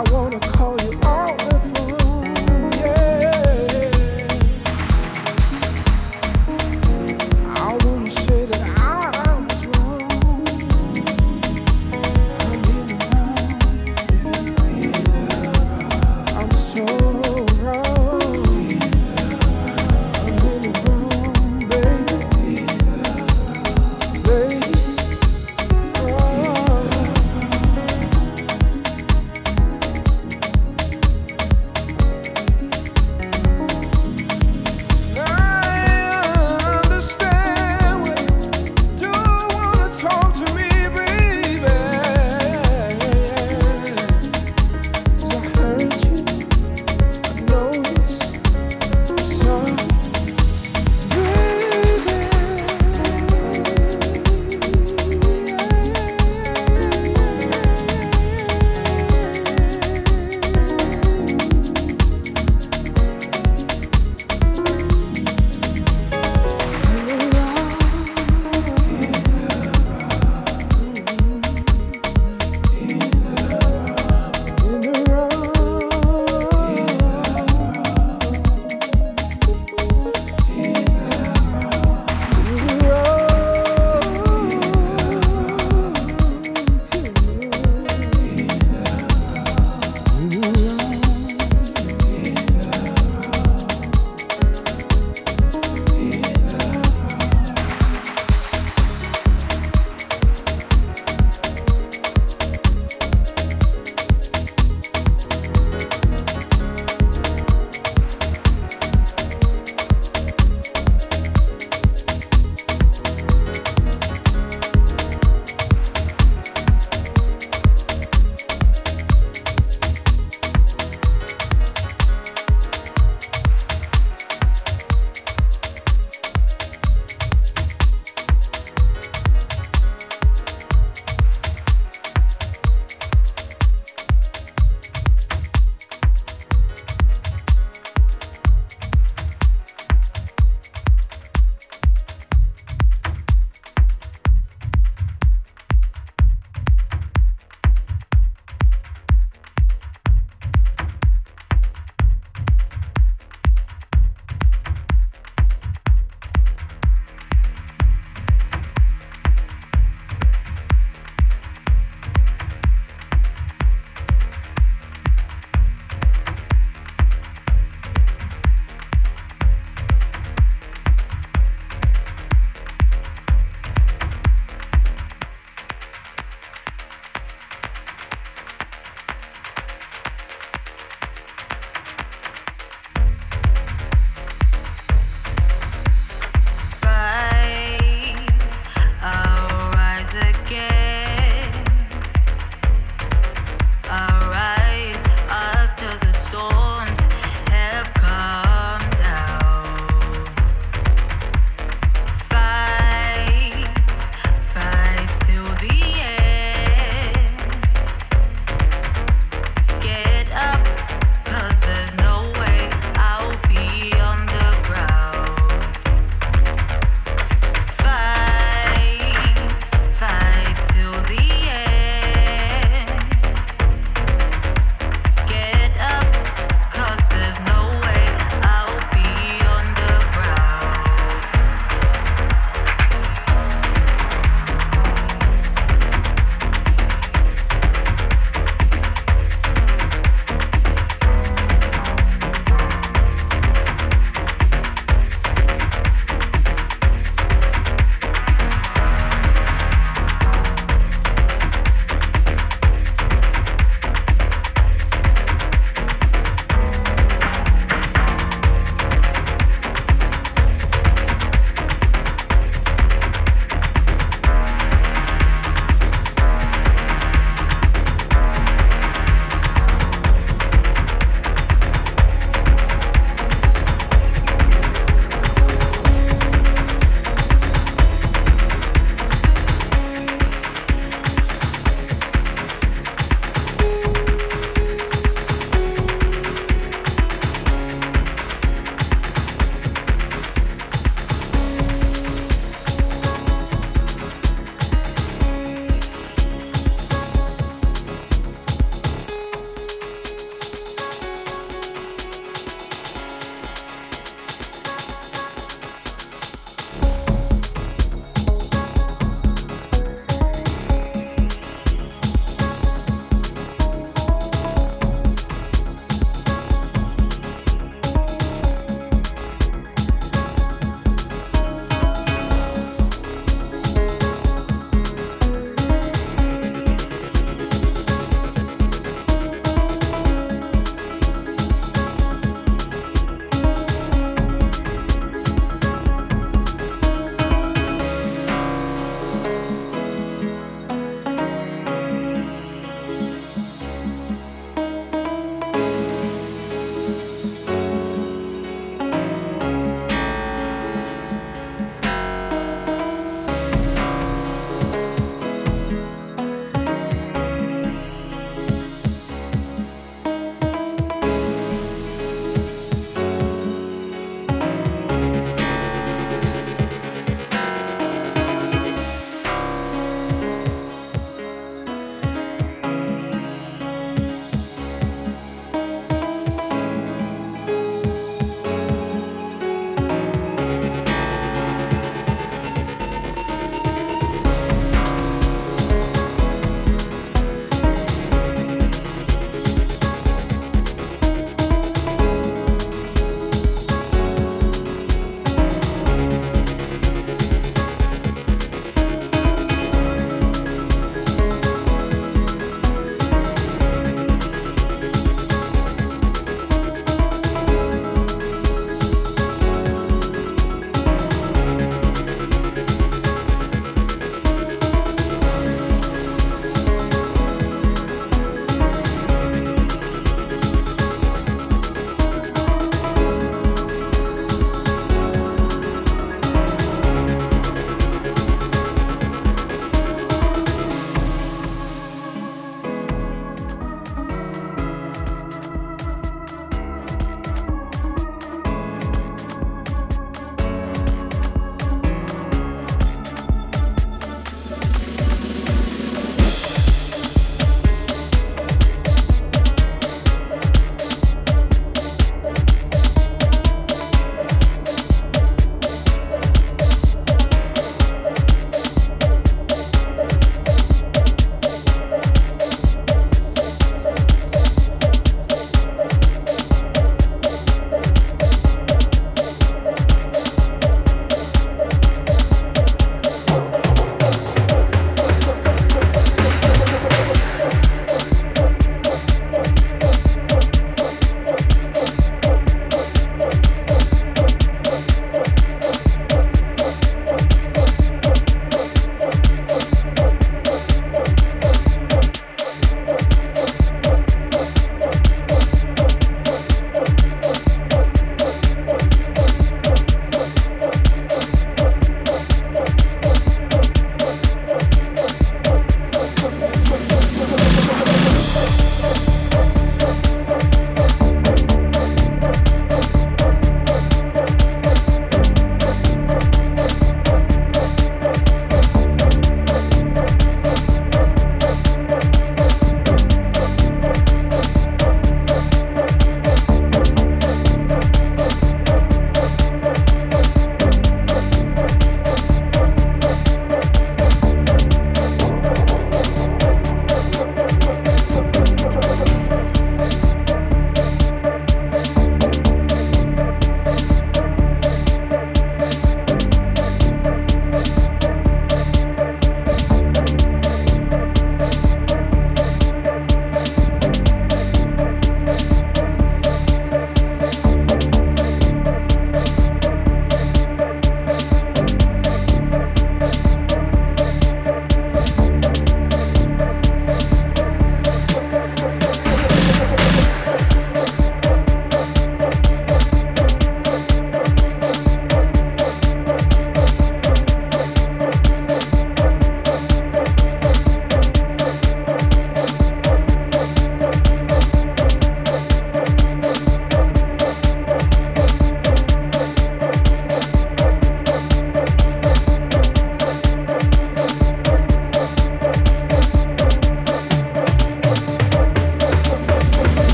I wanna call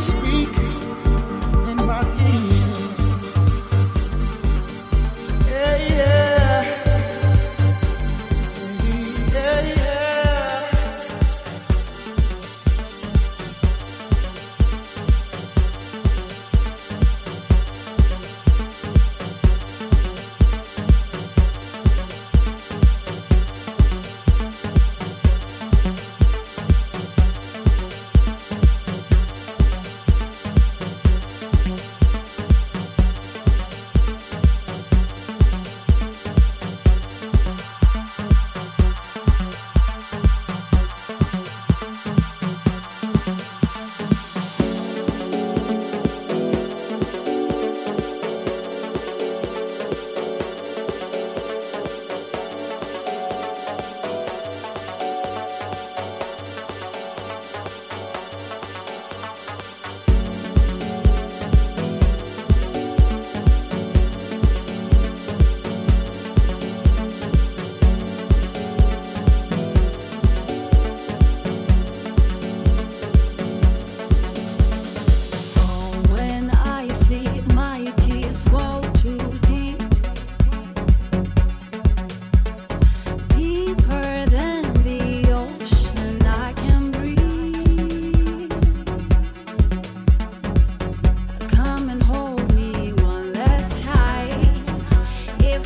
speak.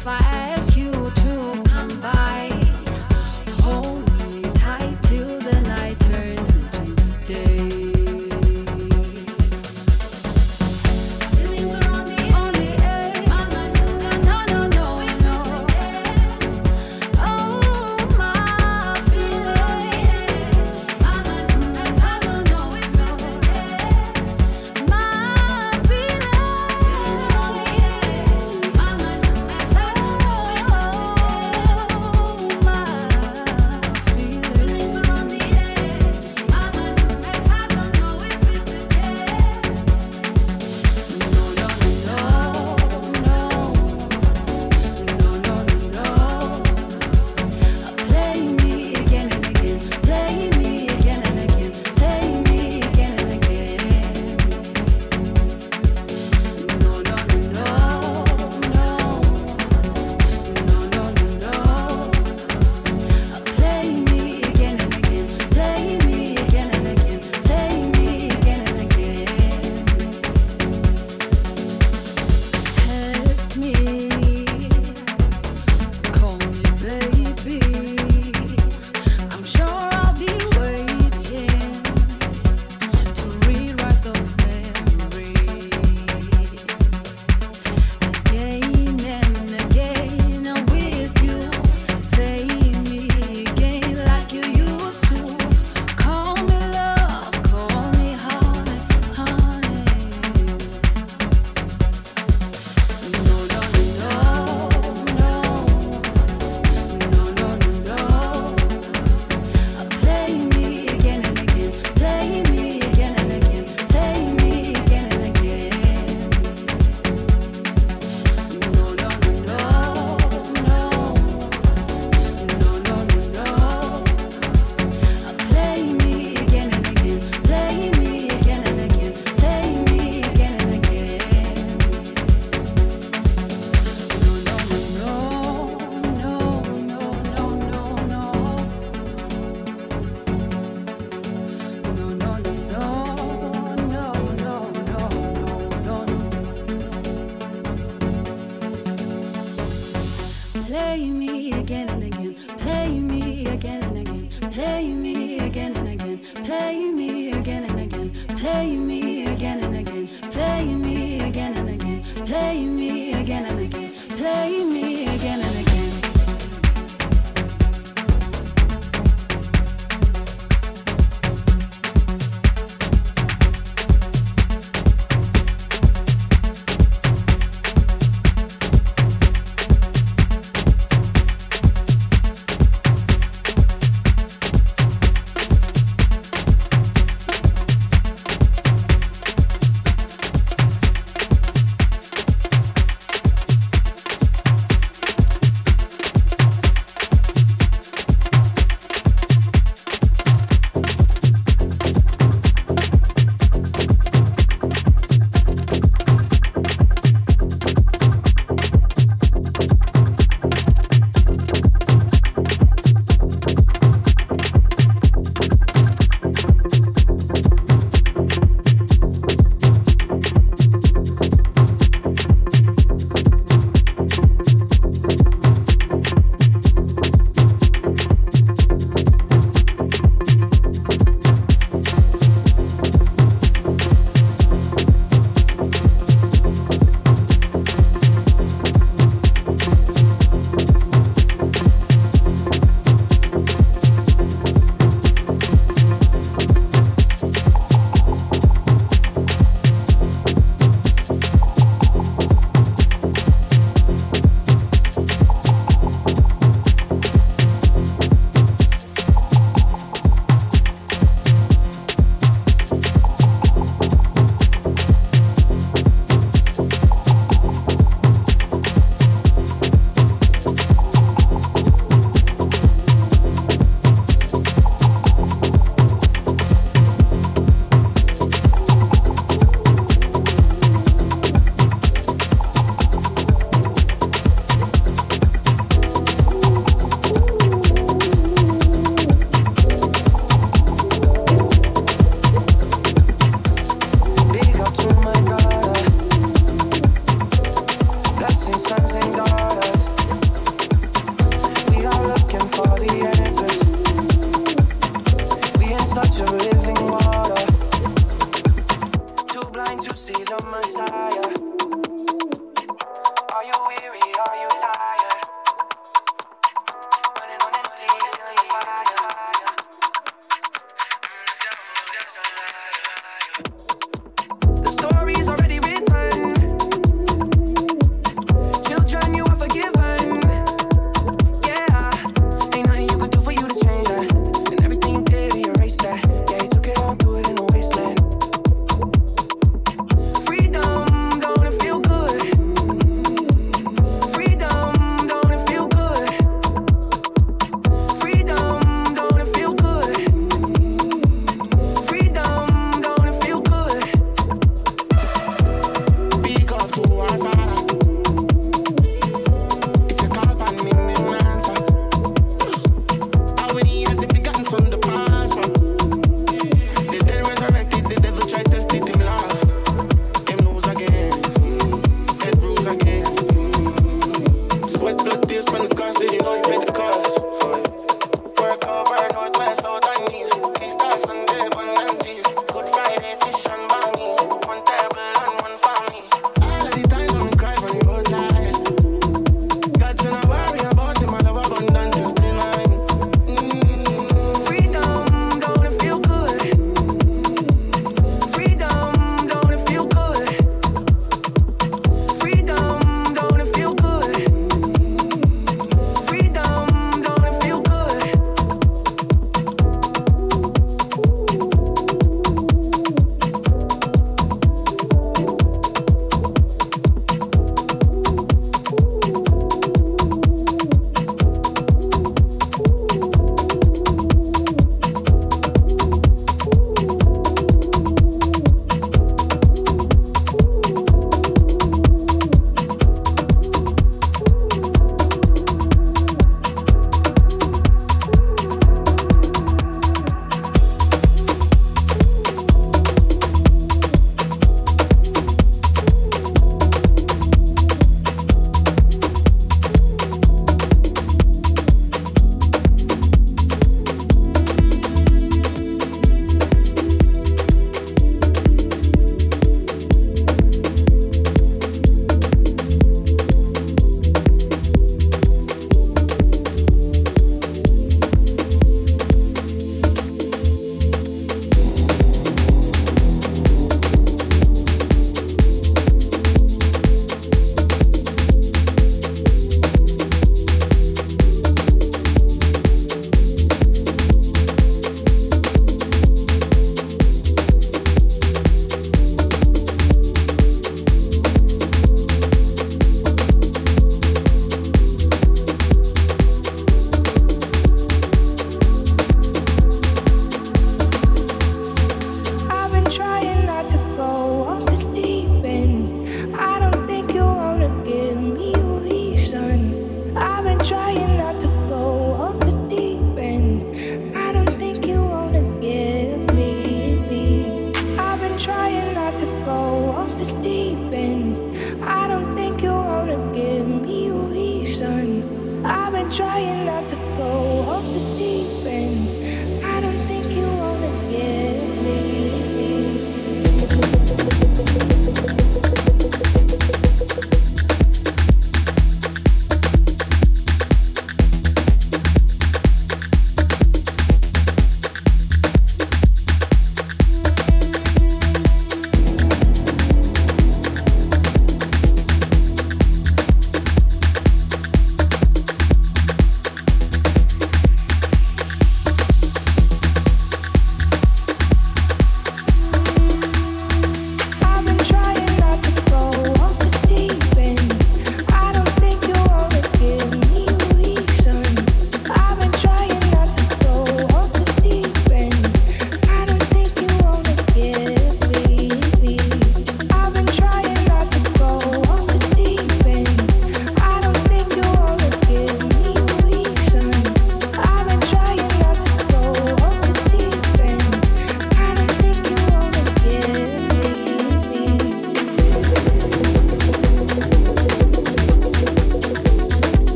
if I